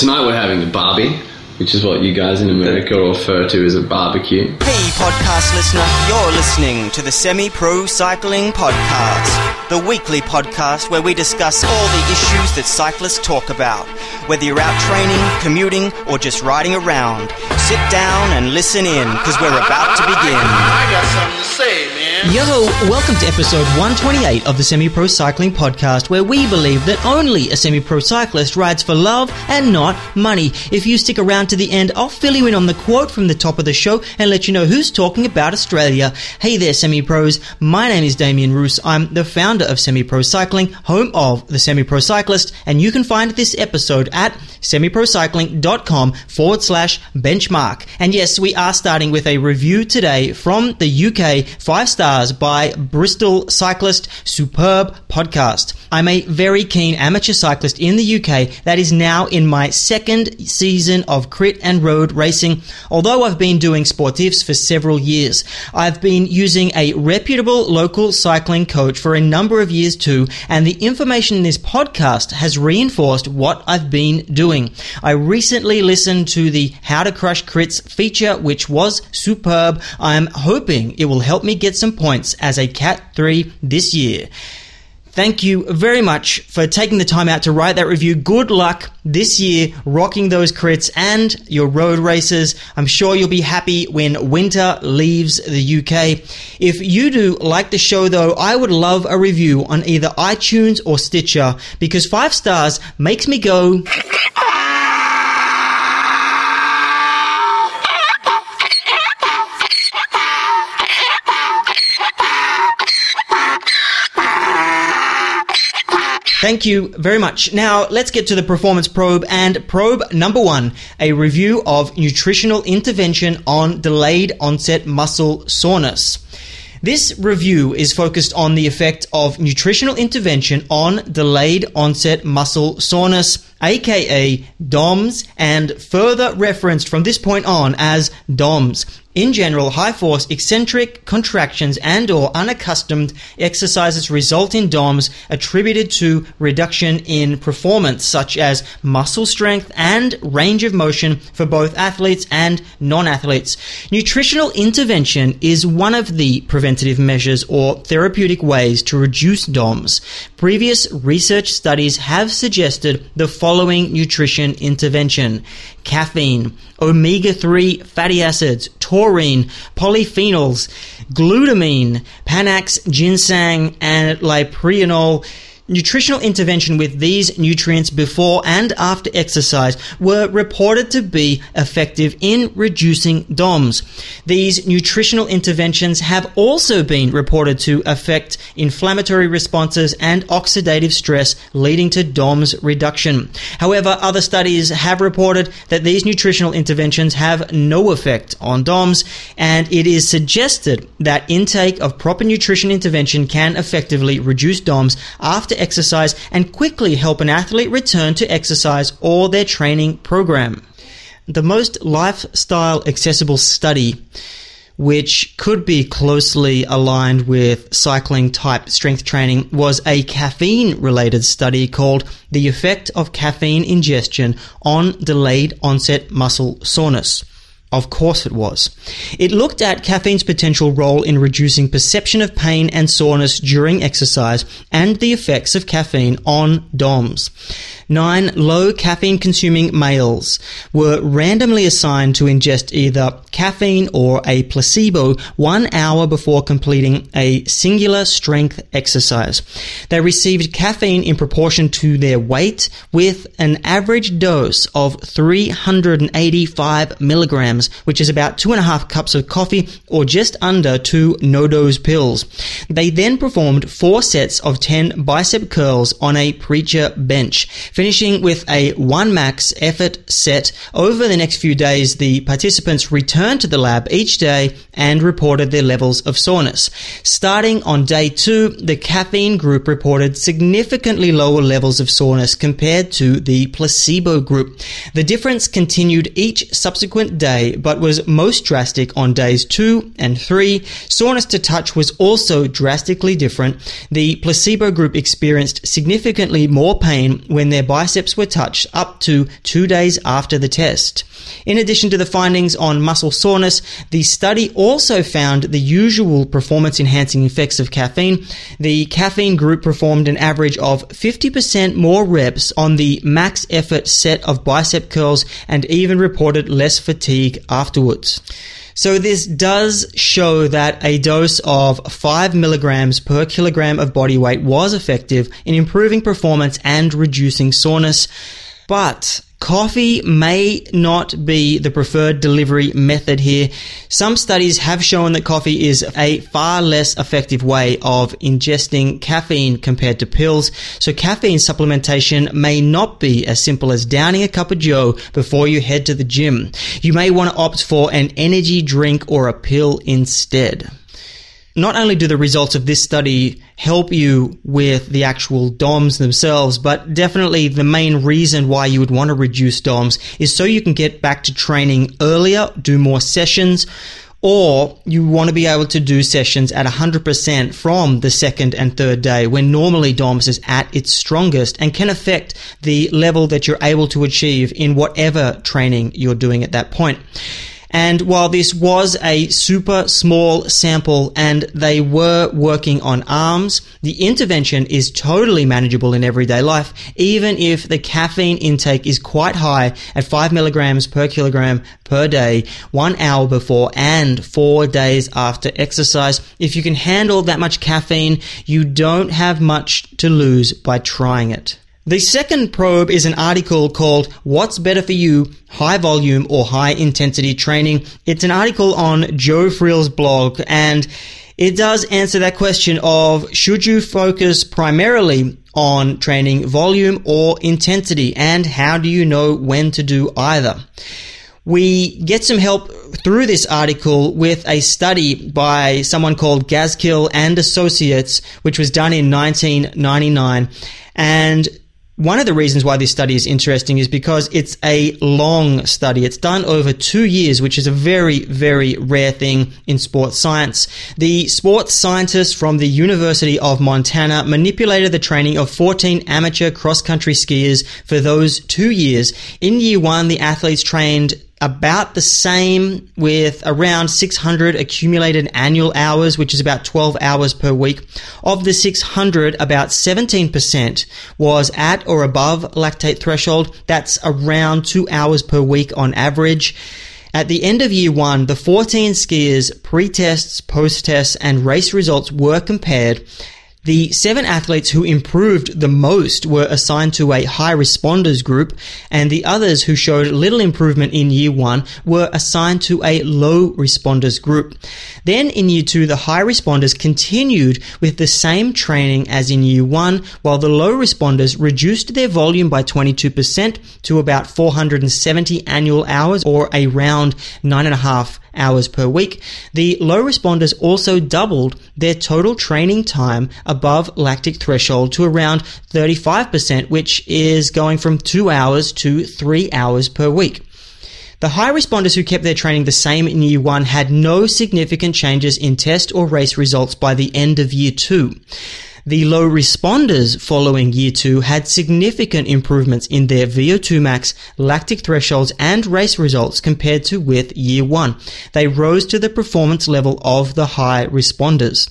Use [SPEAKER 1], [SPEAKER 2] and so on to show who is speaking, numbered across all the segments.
[SPEAKER 1] Tonight we're having a barbie, which is what you guys in America refer to as a barbecue.
[SPEAKER 2] Hey, podcast listener, you're listening to the Semi Pro Cycling Podcast, the weekly podcast where we discuss all the issues that cyclists talk about. Whether you're out training, commuting, or just riding around, sit down and listen in because we're about to begin.
[SPEAKER 3] I got something to say, man.
[SPEAKER 4] Yo, welcome to episode 128 of the Semi Pro Cycling Podcast, where we believe that only a semi pro cyclist rides for love and not money. If you stick around to the end, I'll fill you in on the quote from the top of the show and let you know who's talking about Australia. Hey there, semi pros. My name is Damien Roos. I'm the founder of Semi Pro Cycling, home of the Semi Pro Cyclist, and you can find this episode at semiprocycling.com forward slash benchmark. And yes, we are starting with a review today from the UK, five stars by Bristol cyclist Superb Podcast. I'm a very keen amateur cyclist in the UK that is now in my second season of crit and road racing. Although I've been doing sportifs for several years, I've been using a reputable local cycling coach for a number of years too, and the information in this podcast has reinforced what I've been doing. I recently listened to the How to Crush Crits feature, which was superb. I'm hoping it will help me get some points as a Cat 3 this year. Thank you very much for taking the time out to write that review. Good luck this year rocking those crits and your road races. I'm sure you'll be happy when winter leaves the UK. If you do like the show though, I would love a review on either iTunes or Stitcher because five stars makes me go. Thank you very much. Now, let's get to the performance probe and probe number one, a review of nutritional intervention on delayed onset muscle soreness. This review is focused on the effect of nutritional intervention on delayed onset muscle soreness, aka DOMS, and further referenced from this point on as DOMS. In general, high force eccentric contractions and or unaccustomed exercises result in DOMs attributed to reduction in performance such as muscle strength and range of motion for both athletes and non-athletes. Nutritional intervention is one of the preventative measures or therapeutic ways to reduce DOMs. Previous research studies have suggested the following nutrition intervention: caffeine, omega-3 fatty acids, taurine, polyphenols, glutamine, Panax, ginseng, and Lyprinol. Nutritional intervention with these nutrients before and after exercise were reported to be effective in reducing DOMS. These nutritional interventions have also been reported to affect inflammatory responses and oxidative stress, leading to DOMS reduction. However, other studies have reported that these nutritional interventions have no effect on DOMS, and it is suggested that intake of proper nutrition intervention can effectively reduce DOMS after exercise and quickly help an athlete return to exercise or their training program. The most lifestyle accessible study which could be closely aligned with cycling type strength training, was a caffeine related study called The Effect of Caffeine Ingestion on Delayed Onset Muscle Soreness. Of course it was. It looked at caffeine's potential role in reducing perception of pain and soreness during exercise and the effects of caffeine on DOMS. Nine low caffeine consuming males were randomly assigned to ingest either caffeine or a placebo one hour before completing a singular strength exercise. They received caffeine in proportion to their weight with an average dose of 385 milligrams, which is about two and a half cups of coffee or just under two NoDoz pills. They then performed four sets of 10 bicep curls on a preacher bench finishing with a one max effort set. Over the next few days, the participants returned to the lab each day and reported their levels of soreness. Starting on day two, the caffeine group reported significantly lower levels of soreness compared to the placebo group. The difference continued each subsequent day, but was most drastic on days two and three. Soreness to touch was also drastically different. The placebo group experienced significantly more pain when their biceps were touched up to two days after the test. In addition to the findings on muscle soreness, the study also found the usual performance enhancing effects of caffeine. The caffeine group performed an average of 50% more reps on the max effort set of bicep curls and even reported less fatigue afterwards. So this does show that a dose of 5 milligrams per kilogram of body weight was effective in improving performance and reducing soreness. But Coffee may not be the preferred delivery method here. Some studies have shown that coffee is a far less effective way of ingesting caffeine compared to pills. So caffeine supplementation may not be as simple as downing a cup of joe before you head to the gym. You may want to opt for an energy drink or a pill instead not only do the results of this study help you with the actual DOMs themselves, but definitely the main reason why you would want to reduce DOMs is so you can get back to training earlier, do more sessions, or you want to be able to do sessions at 100% from the second and third day when normally DOMS is at its strongest and can affect the level that you're able to achieve in whatever training you're doing at that point. And while this was a super small sample and they were working on arms, the intervention is totally manageable in everyday life, even if the caffeine intake is quite high at 5 milligrams per kilogram per day, one hour before and four days after exercise. If you can handle that much caffeine, you don't have much to lose by trying it. The second probe is an article called What's Better for You, High Volume or High Intensity Training. It's an article on Joe Friel's blog and it does answer that question of should you focus primarily on training volume or intensity and how do you know when to do either? We get some help through this article with a study by someone called Gaskill and Associates, which was done in 1999. And one of the reasons why this study is interesting is because it's a long study. It's done over two years, which is a very, very rare thing in sports science. The sports scientists from the University of Montana manipulated the training of 14 amateur cross country skiers for those two years. In year one, the athletes trained about the same with around 600 accumulated annual hours, which is about 12 hours per week. Of the 600, about 17% was at or above lactate threshold. That's around two hours per week on average. At the end of year one, the 14 skiers pre-tests, post-tests, and race results were compared the seven athletes who improved the most were assigned to a high responders group, and the others who showed little improvement in year one were assigned to a low responders group. Then in year two, the high responders continued with the same training as in year one, while the low responders reduced their volume by 22% to about 470 annual hours or around nine and a half hours per week. The low responders also doubled their total training time above lactic threshold to around 35%, which is going from two hours to three hours per week. The high responders who kept their training the same in year one had no significant changes in test or race results by the end of year two. The low responders following year two had significant improvements in their VO2 max, lactic thresholds, and race results compared to with year one. They rose to the performance level of the high responders.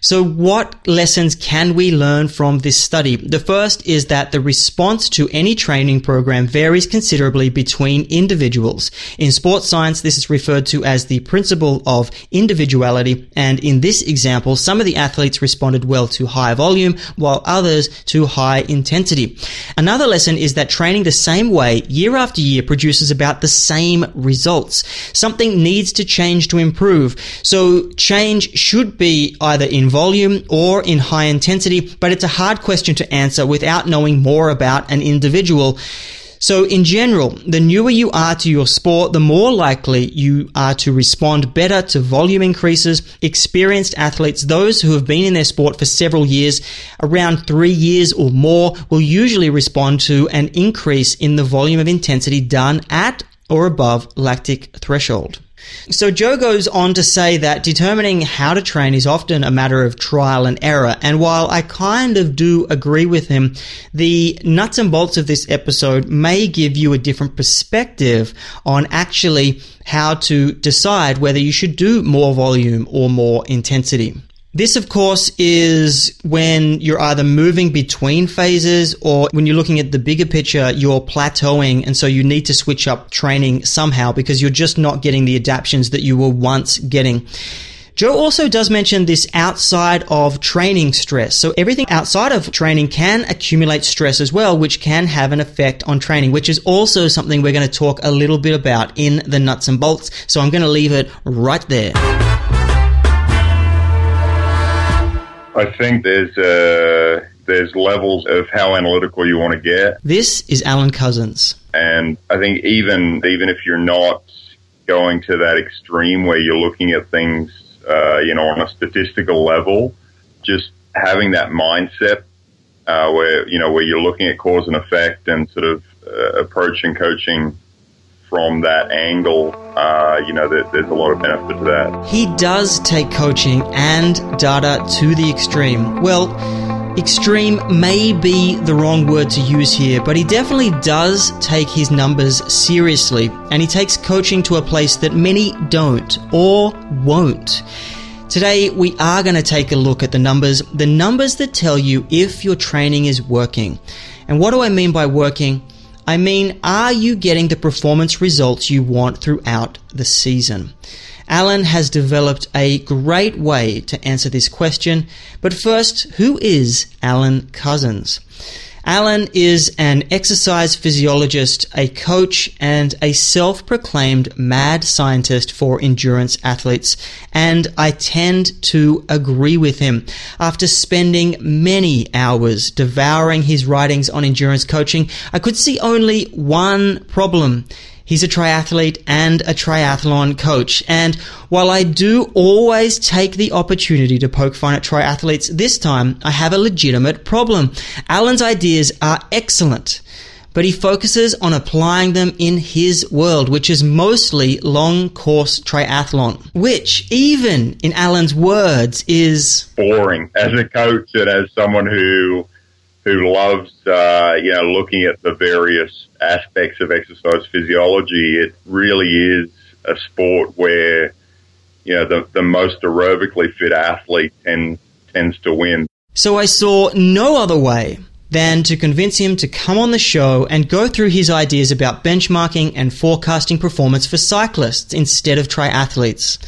[SPEAKER 4] So what lessons can we learn from this study? The first is that the response to any training program varies considerably between individuals. In sports science, this is referred to as the principle of individuality. And in this example, some of the athletes responded well to high volume while others to high intensity. Another lesson is that training the same way year after year produces about the same results. Something needs to change to improve. So change should be either volume or in high intensity, but it's a hard question to answer without knowing more about an individual. So in general, the newer you are to your sport, the more likely you are to respond better to volume increases. Experienced athletes, those who have been in their sport for several years, around three years or more, will usually respond to an increase in the volume of intensity done at or above lactic threshold. So Joe goes on to say that determining how to train is often a matter of trial and error. And while I kind of do agree with him, the nuts and bolts of this episode may give you a different perspective on actually how to decide whether you should do more volume or more intensity. This, of course, is when you're either moving between phases or when you're looking at the bigger picture, you're plateauing. And so you need to switch up training somehow because you're just not getting the adaptations that you were once getting. Joe also does mention this outside of training stress. So everything outside of training can accumulate stress as well, which can have an effect on training, which is also something we're going to talk a little bit about in the nuts and bolts. So I'm going to leave it right there.
[SPEAKER 5] I think there's uh, there's levels of how analytical you want to get.
[SPEAKER 4] This is Alan Couzens,
[SPEAKER 5] and I think even even if you're not going to that extreme where you're looking at things, uh, you know, on a statistical level, just having that mindset uh, where you know where you're looking at cause and effect and sort of uh, approaching coaching from that angle, uh, you know, there, there's a lot of benefit to that.
[SPEAKER 4] He does take coaching and data to the extreme. Well, extreme may be the wrong word to use here, but he definitely does take his numbers seriously, and he takes coaching to a place that many don't or won't. Today, we are going to take a look at the numbers, the numbers that tell you if your training is working. And what do I mean by working? I mean, are you getting the performance results you want throughout the season? Alan has developed a great way to answer this question, but first, who is Alan Couzens? Alan is an exercise physiologist, a coach, and a self proclaimed mad scientist for endurance athletes. And I tend to agree with him. After spending many hours devouring his writings on endurance coaching, I could see only one problem. He's a triathlete and a triathlon coach. And while I do always take the opportunity to poke fun at triathletes, this time I have a legitimate problem. Alan's ideas are excellent but he focuses on applying them in his world, which is mostly long course triathlon, which, even in Alan's words, is
[SPEAKER 5] boring. As a coach and as someone who who loves, uh, you know, looking at the various aspects of exercise physiology. It really is a sport where, you know, the, the most aerobically fit athlete tend, tends to win.
[SPEAKER 4] So I saw no other way than to convince him to come on the show and go through his ideas about benchmarking and forecasting performance for cyclists instead of triathletes.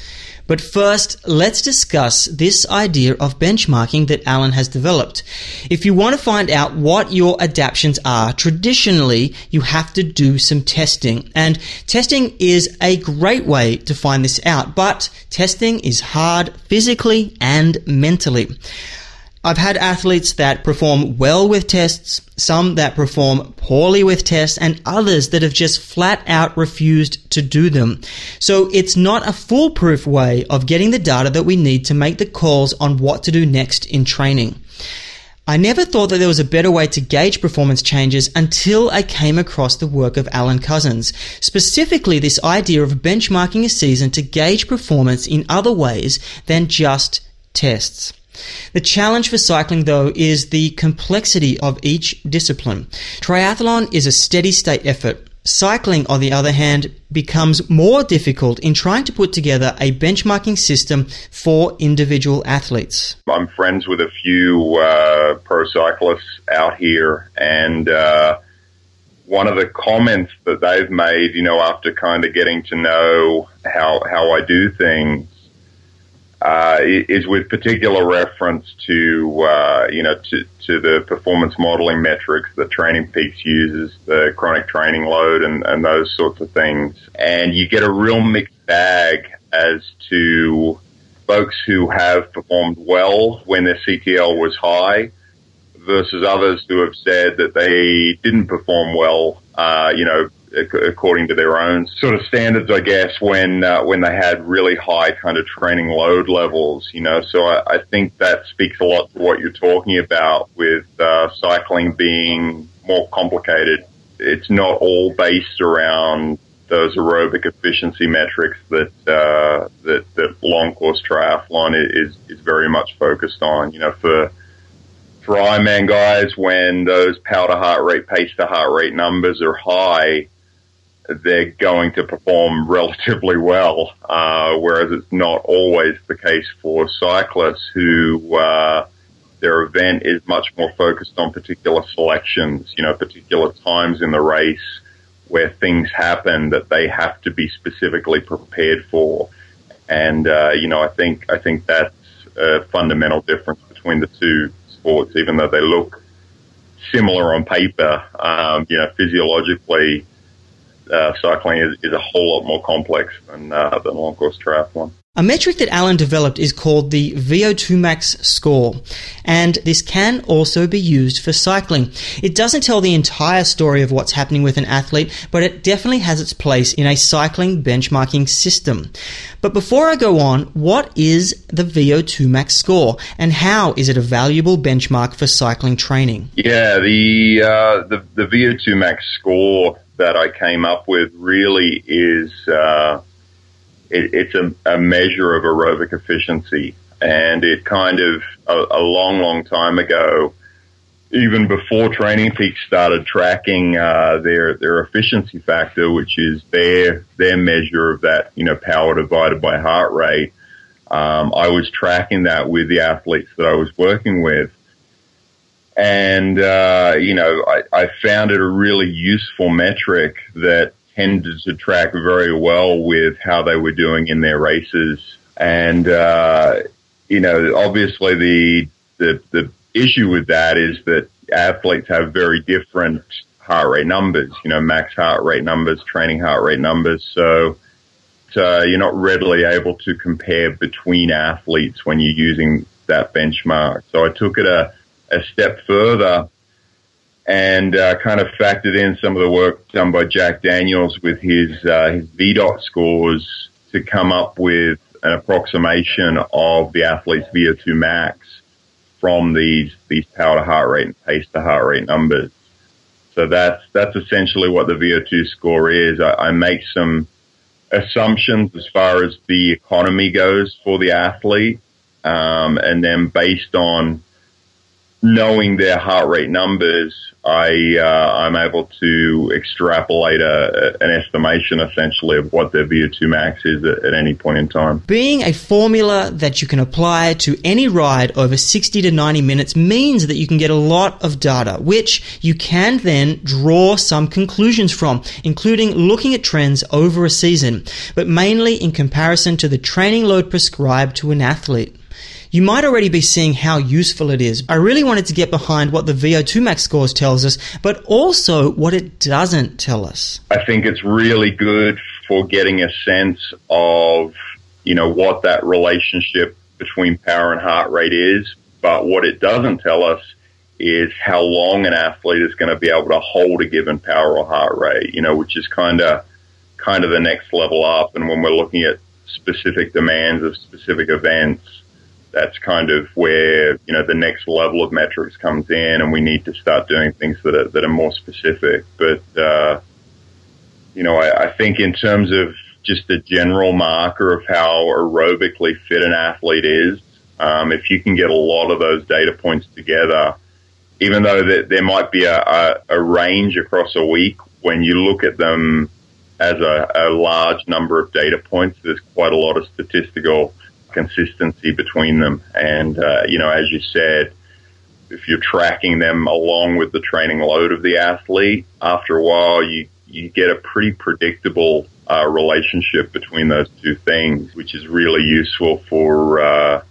[SPEAKER 4] But first, let's discuss this idea of benchmarking that Alan has developed. If you want to find out what your adaptations are, traditionally you have to do some testing. And testing is a great way to find this out, but testing is hard physically and mentally. I've had athletes that perform well with tests, some that perform poorly with tests, and others that have just flat out refused to do them. So it's not a foolproof way of getting the data that we need to make the calls on what to do next in training. I never thought that there was a better way to gauge performance changes until I came across the work of Alan Couzens, Specifically, this idea of benchmarking a season to gauge performance in other ways than just tests. The challenge for cycling, though, is the complexity of each discipline. Triathlon is a steady state effort. Cycling, on the other hand, becomes more difficult in trying to put together a benchmarking system for individual athletes.
[SPEAKER 5] I'm friends with a few uh, pro cyclists out here, and uh, one of the comments that they've made, you know, after kind of getting to know how how I do things, uh, is with particular reference to uh, you know to, to the performance modeling metrics that Training Peaks uses, the chronic training load, and, and those sorts of things. And you get a real mixed bag as to folks who have performed well when their CTL was high versus others who have said that they didn't perform well, uh, you know, according to their own sort of standards, I guess, when uh, when they had really high kind of training load levels, you know. So I, I think that speaks a lot to what you're talking about with uh, cycling being more complicated. It's not all based around those aerobic efficiency metrics that uh, that that long course triathlon is is very much focused on. You know, for for Ironman guys, when those power to heart rate, pace to heart rate numbers are high, they're going to perform relatively well. Uh, whereas it's not always the case for cyclists who uh, their event is much more focused on particular selections, you know, particular times in the race where things happen that they have to be specifically prepared for. And, uh, you know, I think, I think that's a fundamental difference between the two sports, even though they look similar on paper, um, you know, physiologically, uh, cycling is, is, a whole lot more complex than, uh, than long course triathlon.
[SPEAKER 4] A metric that Alan developed is called the VO2 max score, and this can also be used for cycling. It doesn't tell the entire story of what's happening with an athlete, but it definitely has its place in a cycling benchmarking system. But before I go on, what is the VO2 max score, and how is it a valuable benchmark for cycling training?
[SPEAKER 5] Yeah, the uh, the, the VO2 max score that I came up with really is. Uh, it, it's a, a, measure of aerobic efficiency. And it kind of, a, a, long, long time ago, even before Training Peaks started tracking uh, their their efficiency factor, which is their their measure of that, you know, power divided by heart rate. Um, I was tracking that with the athletes that I was working with, and uh, you know, I, I found it a really useful metric that tended to track very well with how they were doing in their races. And, uh, you know, obviously the, the, the issue with that is that athletes have very different heart rate numbers, you know, max heart rate numbers, training heart rate numbers. So, so you're not readily able to compare between athletes when you're using that benchmark. So I took it a, a step further and uh, kind of factored in some of the work done by Jack Daniels with his uh, his VDOT scores to come up with an approximation of the athlete's VO2 max from these these power to heart rate and pace to heart rate numbers. So that's that's essentially what the VO2 score is. I, I make some assumptions as far as the economy goes for the athlete, um, and then based on knowing their heart rate numbers, I uh, I'm able to extrapolate a, an estimation essentially of what their VO2 max is at, at, any point in time.
[SPEAKER 4] Being a formula that you can apply to any ride over 60 to 90 minutes means that you can get a lot of data, which you can then draw some conclusions from, including looking at trends over a season, but mainly in comparison to the training load prescribed to an athlete. You might already be seeing how useful it is. I really wanted to get behind what the VO2 max scores tells us, but also what it doesn't tell us.
[SPEAKER 5] I think it's really good for getting a sense of, you know, what that relationship between power and heart rate is, but what it doesn't tell us is how long an athlete is going to be able to hold a given power or heart rate, you know, which is kind of kind of the next level up. And when we're looking at specific demands of specific events, that's kind of where you know the next level of metrics comes in, and we need to start doing things that are that are more specific. But uh, you know, I, I think in terms of just the general marker of how aerobically fit an athlete is, um, if you can get a lot of those data points together, even though there, there might be a, a, a range across a week, when you look at them as a, a large number of data points, there's quite a lot of statistical consistency between them. And, uh, you know, as you said, if you're tracking them along with the training load of the athlete, after a while you, you get a pretty predictable uh, relationship between those two things, which is really useful for uh,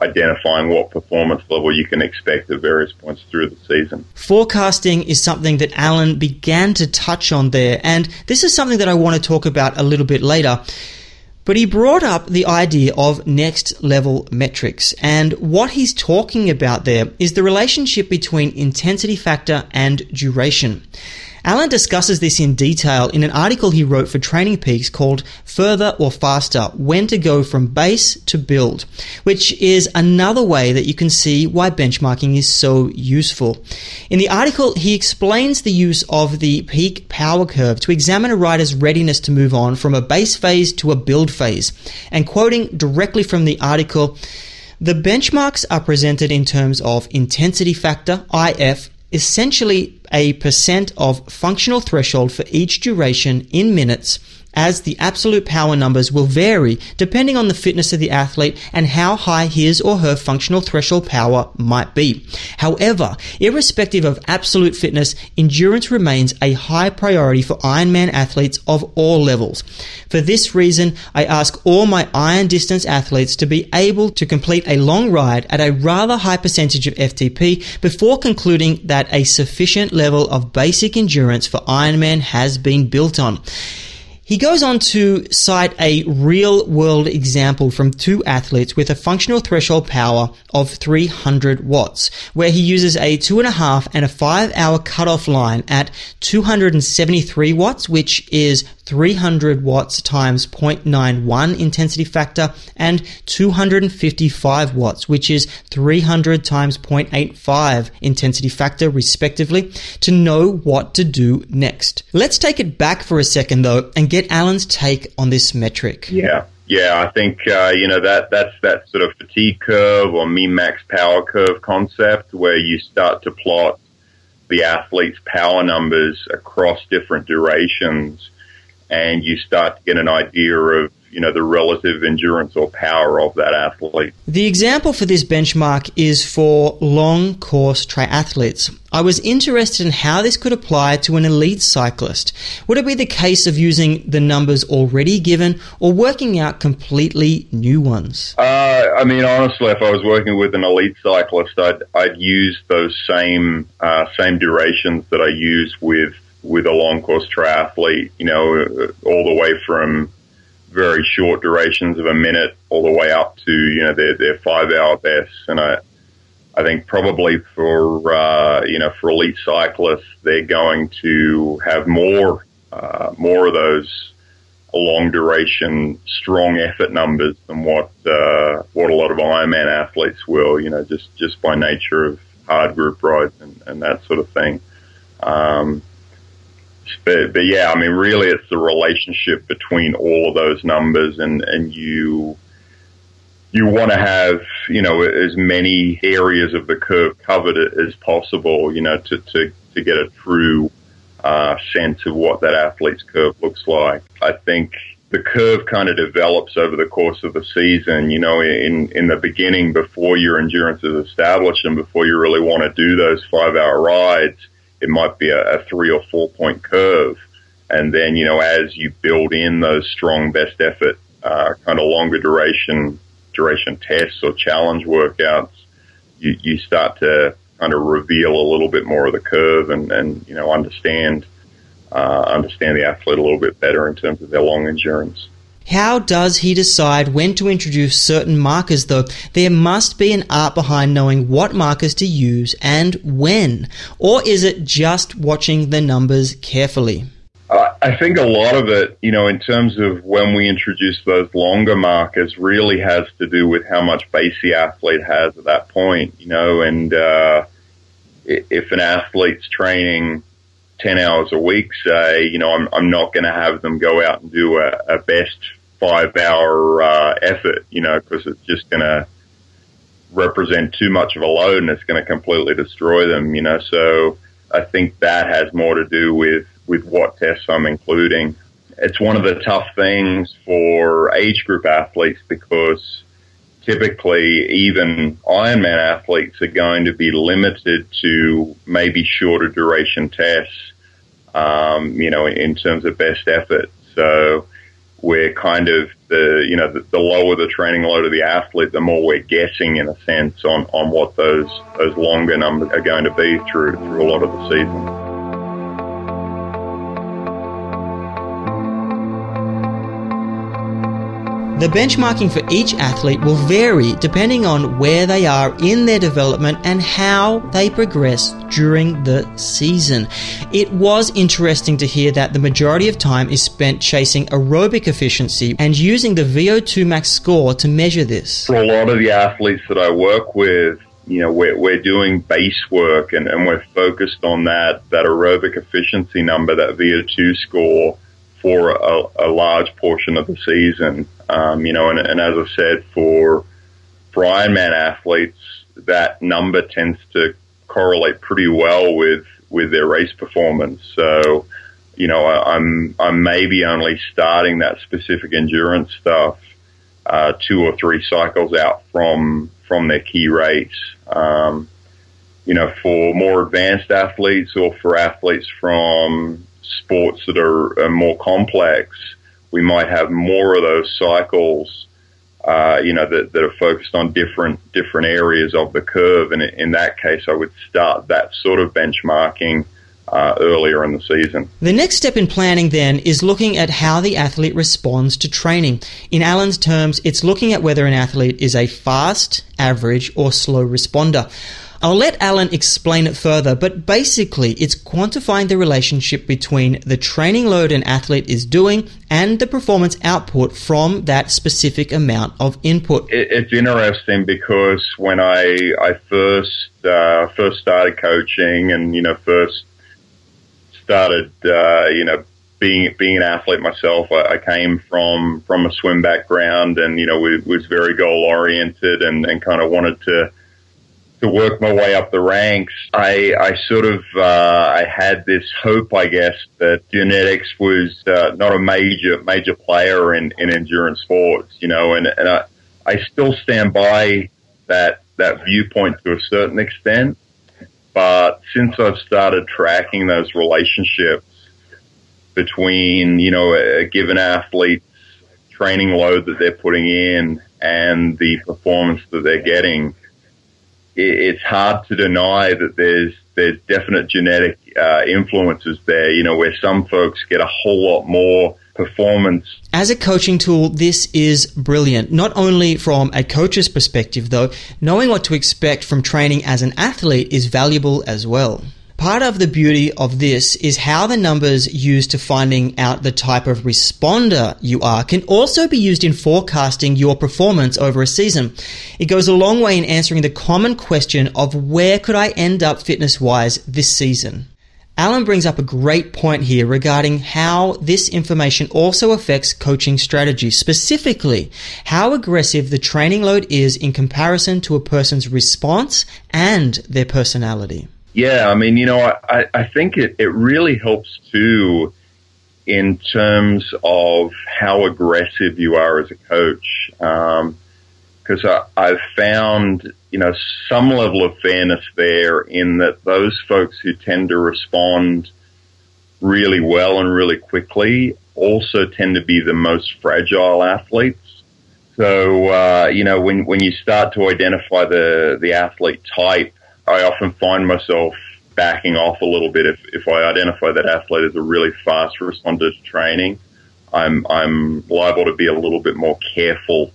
[SPEAKER 5] identifying what performance level you can expect at various points through the season.
[SPEAKER 4] Forecasting is something that Alan began to touch on there, and this is something that I want to talk about a little bit later. But he brought up the idea of next level metrics. And what he's talking about there is the relationship between intensity factor and duration. Alan discusses this in detail in an article he wrote for Training Peaks called Further or Faster When to Go from Base to Build, which is another way that you can see why benchmarking is so useful. In the article, he explains the use of the peak power curve to examine a rider's readiness to move on from a base phase to a build phase. And quoting directly from the article, the benchmarks are presented in terms of intensity factor, IF, essentially a percent of functional threshold for each duration in minutes as the absolute power numbers will vary depending on the fitness of the athlete and how high his or her functional threshold power might be. However, irrespective of absolute fitness, endurance remains a high priority for Ironman athletes of all levels. For this reason, I ask all my iron distance athletes to be able to complete a long ride at a rather high percentage of FTP before concluding that a sufficient level of basic endurance for Ironman has been built on. He goes on to cite a real world example from two athletes with a functional threshold power of 300 watts, where he uses a two and a half and a five hour cutoff line at 273 watts, which is 300 watts times 0.91 intensity factor and 255 watts, which is 300 times 0.85 intensity factor, respectively, to know what to do next. Let's take it back for a second, though, and get Alan's take on this metric.
[SPEAKER 5] Yeah. Yeah, I think uh, you know that that's that sort of fatigue curve or mean max power curve concept where you start to plot the athlete's power numbers across different durations and you start to get an idea of you know the relative endurance or power of that athlete.
[SPEAKER 4] The example for this benchmark is for long course triathletes. I was interested in how this could apply to an elite cyclist. Would it be the case of using the numbers already given or working out completely new ones?
[SPEAKER 5] Uh, I mean, honestly, if I was working with an elite cyclist, I'd, I'd use those same uh, same durations that I use with with a long course triathlete. You know, all the way from very short durations of a minute all the way up to you know their their five hour bests and I I think probably for uh, you know for elite cyclists they're going to have more uh, more of those long duration strong effort numbers than what uh, what a lot of Ironman athletes will you know just just by nature of hard group rides and, and that sort of thing. Um, but, but yeah, I mean, really, it's the relationship between all of those numbers, and and you you want to have you know as many areas of the curve covered as possible, you know, to to to get a true uh, sense of what that athlete's curve looks like. I think the curve kind of develops over the course of the season. You know, in in the beginning, before your endurance is established, and before you really want to do those five hour rides it might be a, a three or four point curve. And then, you know, as you build in those strong best effort, uh, kind of longer duration, duration tests or challenge workouts, you, you start to kind of reveal a little bit more of the curve and, and you know, understand, uh, understand the athlete a little bit better in terms of their long endurance.
[SPEAKER 4] How does he decide when to introduce certain markers, though? There must be an art behind knowing what markers to use and when. Or is it just watching the numbers carefully?
[SPEAKER 5] I think a lot of it, you know, in terms of when we introduce those longer markers, really has to do with how much base the athlete has at that point, you know, and uh, if an athlete's training 10 hours a week say, you know, I'm, I'm not going to have them go out and do a, a best five hour uh, effort, you know, because it's just going to represent too much of a load and it's going to completely destroy them, you know. So I think that has more to do with, with what tests I'm including. It's one of the tough things for age group athletes because typically even Ironman athletes are going to be limited to maybe shorter duration tests um, you know, in terms of best effort. So we're kind of the, you know, the, the, lower the training load of the athlete, the more we're guessing in a sense on, on what those, those longer numbers are going to be through, through a lot of the season.
[SPEAKER 4] The benchmarking for each athlete will vary depending on where they are in their development and how they progress during the season. It was interesting to hear that the majority of time is spent chasing aerobic efficiency and using the VO2 max score to measure this.
[SPEAKER 5] For a lot of the athletes that I work with, you know, we're, we're doing base work and, and we're focused on that, that aerobic efficiency number, that VO2 score for a, a large portion of the season. Um, you know, and, and as I said, for, for Ironman athletes, that number tends to correlate pretty well with, with their race performance. So, you know, I, I'm, I'm maybe only starting that specific endurance stuff, uh, two or three cycles out from, from their key race. Um, you know, for more advanced athletes or for athletes from sports that are, are more complex, we might have more of those cycles, uh, you know, that, that are focused on different different areas of the curve. And in that case, I would start that sort of benchmarking uh, earlier in the season.
[SPEAKER 4] The next step in planning then is looking at how the athlete responds to training. In Alan's terms, it's looking at whether an athlete is a fast, average, or slow responder. I'll let Alan explain it further, but basically it's quantifying the relationship between the training load an athlete is doing and the performance output from that specific amount of input.
[SPEAKER 5] It, it's interesting because when I I first uh, first started coaching and you know first started uh, you know being being an athlete myself, I, I, came from from a swim background and you know was, was very goal oriented and, and kind of wanted to to work my way up the ranks, I, I sort of uh, I had this hope, I guess, that genetics was uh, not a major major player in, in endurance sports, you know, and, and I, I still stand by that that viewpoint to a certain extent. But since I've started tracking those relationships between, you know, a given athlete's training load that they're putting in and the performance that they're getting, it's hard to deny that there's there's definite genetic uh, influences there. You know, where some folks get a whole lot more performance.
[SPEAKER 4] As a coaching tool, this is brilliant. Not only from a coach's perspective, though, knowing what to expect from training as an athlete is valuable as well. Part of the beauty of this is how the numbers used to finding out the type of responder you are can also be used in forecasting your performance over a season. It goes a long way in answering the common question of where could I end up fitness wise this season. Alan brings up a great point here regarding how this information also affects coaching strategy, specifically how aggressive the training load is in comparison to a person's response and their personality.
[SPEAKER 5] Yeah, I mean, you know, I, I think it, it really helps too in terms of how aggressive you are as a coach. Because um, I've found, you know, some level of fairness there in that those folks who tend to respond really well and really quickly also tend to be the most fragile athletes. So, uh, you know, when, when you start to identify the, the athlete type, I often find myself backing off a little bit if, if I identify that athlete as a really fast responder to training. I'm I'm liable to be a little bit more careful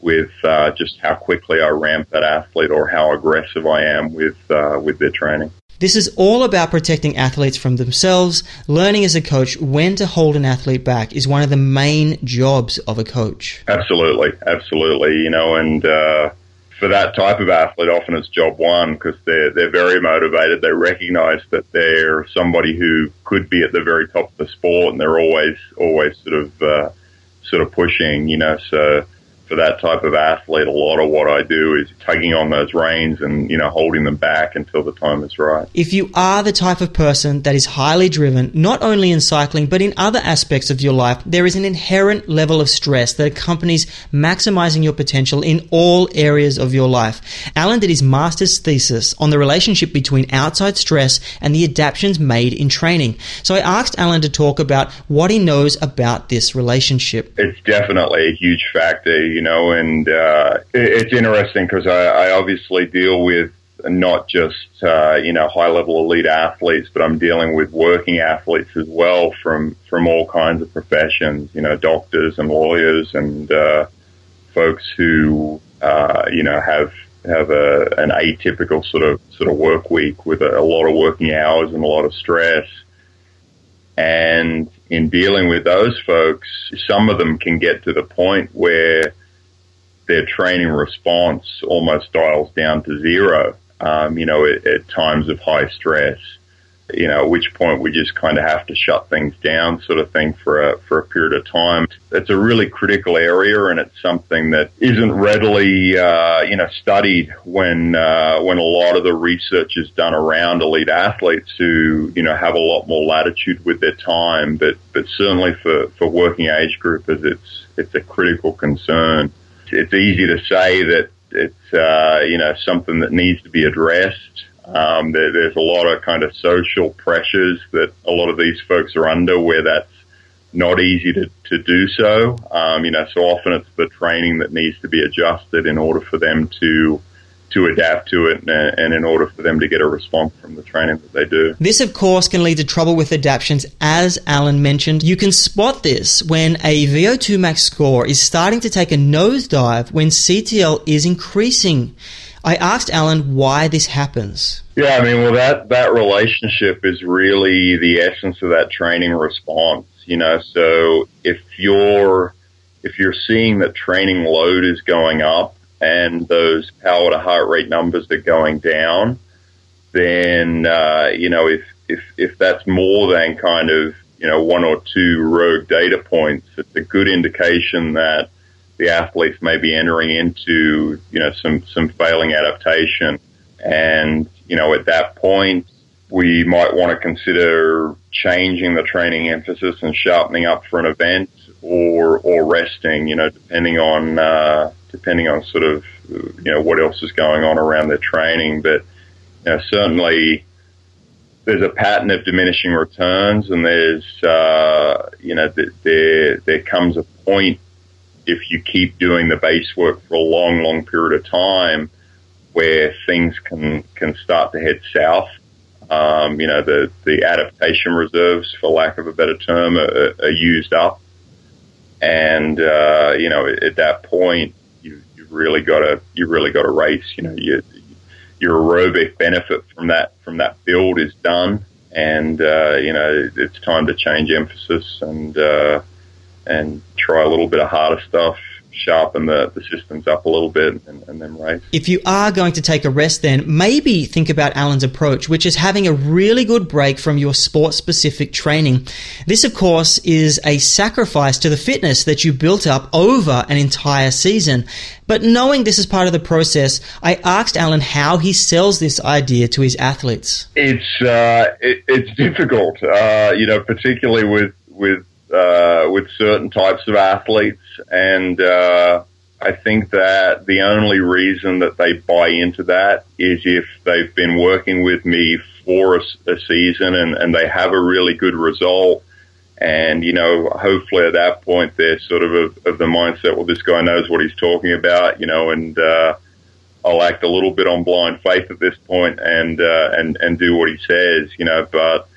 [SPEAKER 5] with uh, just how quickly I ramp that athlete or how aggressive I am with uh, with their training.
[SPEAKER 4] This is all about protecting athletes from themselves. Learning as a coach when to hold an athlete back is one of the main jobs of a coach.
[SPEAKER 5] Absolutely, absolutely. You know, and uh, for that type of athlete, often it's job one because they're they're very motivated. They recognise that they're somebody who could be at the very top of the sport, and they're always always sort of uh, sort of pushing. You know, so for that type of athlete, a lot of what I do is tugging on those reins and, you know, holding them back until the time is right.
[SPEAKER 4] If you are the type of person that is highly driven, not only in cycling, but in other aspects of your life, there is an inherent level of stress that accompanies maximizing your potential in all areas of your life. Alan did his master's thesis on the relationship between outside stress and the adaptations made in training. So I asked Alan to talk about what he knows about this relationship.
[SPEAKER 5] It's definitely a huge factor you know, and uh, it, it's interesting because I, I obviously deal with not just uh, you know high level elite athletes, but I'm dealing with working athletes as well from from all kinds of professions. You know, doctors and lawyers and uh, folks who uh, you know have have a, an atypical sort of sort of work week with a, a lot of working hours and a lot of stress. And in dealing with those folks, some of them can get to the point where their training response almost dials down to zero, um, you know, at, at, times of high stress. You know, at which point we just kind of have to shut things down, sort of thing, for a for a period of time. It's a really critical area, and it's something that isn't readily, uh, you know, studied when uh, when a lot of the research is done around elite athletes who, you know, have a lot more latitude with their time. But but certainly for for working age groupers, it's it's a critical concern it's easy to say that it's uh, you know something that needs to be addressed. Um, there, there's a lot of kind of social pressures that a lot of these folks are under, where that's not easy to, to do so. Um, you know, so often it's the training that needs to be adjusted in order for them to to adapt to it and, in order for them to get a response from the training that they do.
[SPEAKER 4] This, of course, can lead to trouble with adaptations, as Alan mentioned. You can spot this when a VO2 max score is starting to take a nosedive when CTL is increasing. I asked Alan why this happens.
[SPEAKER 5] Yeah, I mean, well, that, that relationship is really the essence of that training response, you know, so if you're, if you're seeing that training load is going up, and those power to heart rate numbers are going down, then uh, you know if if if that's more than kind of you know one or two rogue data points, it's a good indication that the athletes may be entering into you know some some failing adaptation, and you know at that point we might want to consider changing the training emphasis and sharpening up for an event or or resting, you know, depending on uh, depending on sort of you know what else is going on around their training. But you know, certainly there's a pattern of diminishing returns, and there's uh, you know th- there there comes a point if you keep doing the base work for a long, long period of time where things can can start to head south. Um, you know, the the adaptation reserves, for lack of a better term, are, are used up, and uh, you know, at that point, really got to you really got to race. You know, you, your aerobic benefit from that from that build is done, and uh, you know it's time to change emphasis and uh, and try a little bit of harder stuff sharpen the, the systems up a little bit and, and, then race.
[SPEAKER 4] If you are going to take a rest, then maybe think about Alan's approach, which is having a really good break from your sport specific training. This, of course, is a sacrifice to the fitness that you built up over an entire season. But knowing this is part of the process, I asked Alan how he sells this idea to his athletes.
[SPEAKER 5] It's uh, it, it's difficult, uh, you know, particularly with with uh, with certain types of athletes, and uh, I think that the only reason that they buy into that is if they've been working with me for a, a season and, and they have a really good result. And, you know, hopefully at that point they're sort of of, of the mindset, well, this guy knows what he's talking about, you know, and, uh, I'll act a little bit on blind faith at this point and, uh, and, and do what he says, you know, but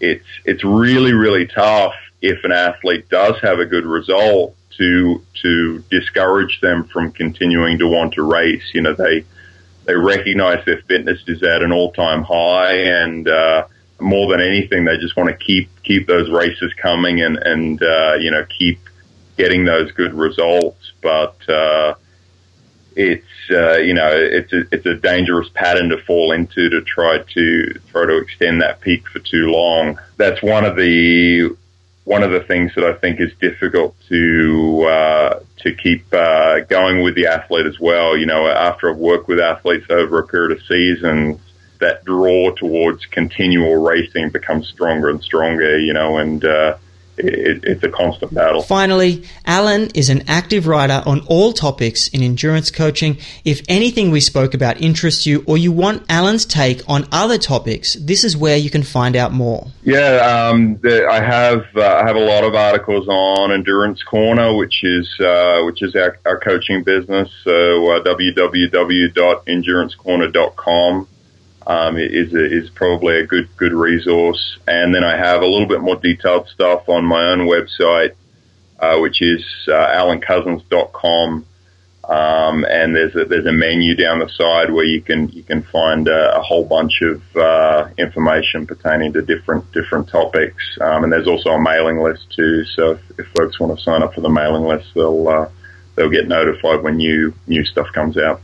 [SPEAKER 5] it's, it's really, really tough if an athlete does have a good result to to discourage them from continuing to want to race. You know, they they recognize their fitness is at an all time high, and uh, more than anything, they just want to keep keep those races coming and and uh, you know keep getting those good results. But uh, it's uh, you know it's a, it's a dangerous pattern to fall into to try to try to extend that peak for too long. That's one of the one of the things that I think is difficult to uh, to keep uh, going with the athlete as well. You know, after I've worked with athletes over a period of seasons, that draw towards continual racing becomes stronger and stronger. You know, and uh, it, it's a constant battle.
[SPEAKER 4] Finally, Alan is an active writer on all topics in endurance coaching. If anything we spoke about interests you or you want Alan's take on other topics, this is where you can find out more.
[SPEAKER 5] Yeah, um, the, I have uh, I have a lot of articles on Endurance Corner, which is uh, which is our, our coaching business. So uh, www.endurancecorner.com um, is is probably a good good resource. And then I have a little bit more detailed stuff on my own website, uh, which is uh, alancouzens.com. Um, and there's a, there's a menu down the side where you can you can find a, a whole bunch of uh, information pertaining to different different topics. Um, and there's also a mailing list too. So if, if, folks want to sign up for the mailing list, they'll uh, they'll get notified when new new stuff comes out.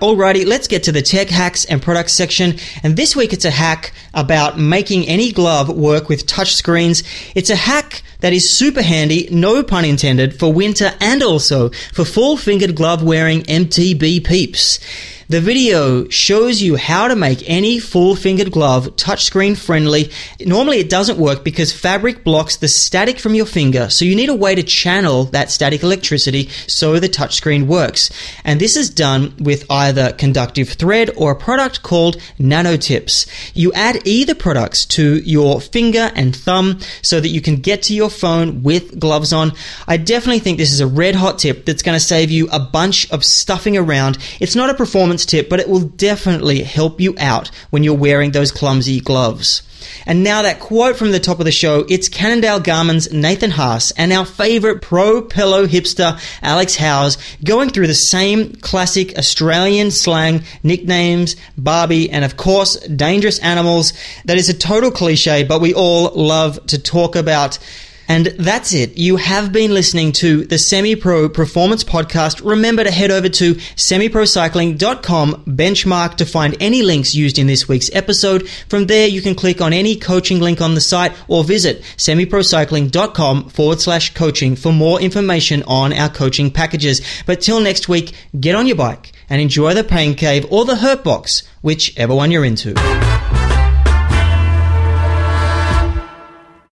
[SPEAKER 4] Alrighty, let's get to the tech hacks and products section. And this week it's a hack about making any glove work with touch screens. It's a hack that is super handy, no pun intended, for winter and also for full fingered glove wearing MTB peeps. The video shows you how to make any full fingered glove touchscreen friendly. Normally it doesn't work because fabric blocks the static from your finger, so you need a way to channel that static electricity so the touchscreen works. And this is done with either conductive thread or a product called Nanotips. You add either products to your finger and thumb so that you can get to your phone with gloves on. I definitely think this is a red hot tip that's going to save you a bunch of stuffing around. It's not a performance tip, but it will definitely help you out when you're wearing those clumsy gloves. And now that quote from the top of the show, it's Cannondale Garmin's Nathan Haas and our favorite pro pillow hipster Alex Howes going through the same classic Australian slang nicknames, Barbie, and of course, dangerous animals. That is a total cliche, but we all love to talk about. And that's it. You have been listening to the Semi Pro Performance Podcast. Remember to head over to semiprocycling.com benchmark to find any links used in this week's episode. From there, you can click on any coaching link on the site or visit semiprocycling.com forward slash coaching for more information on our coaching packages. But till next week, get on your bike and enjoy the pain cave or the hurt box, whichever one you're into.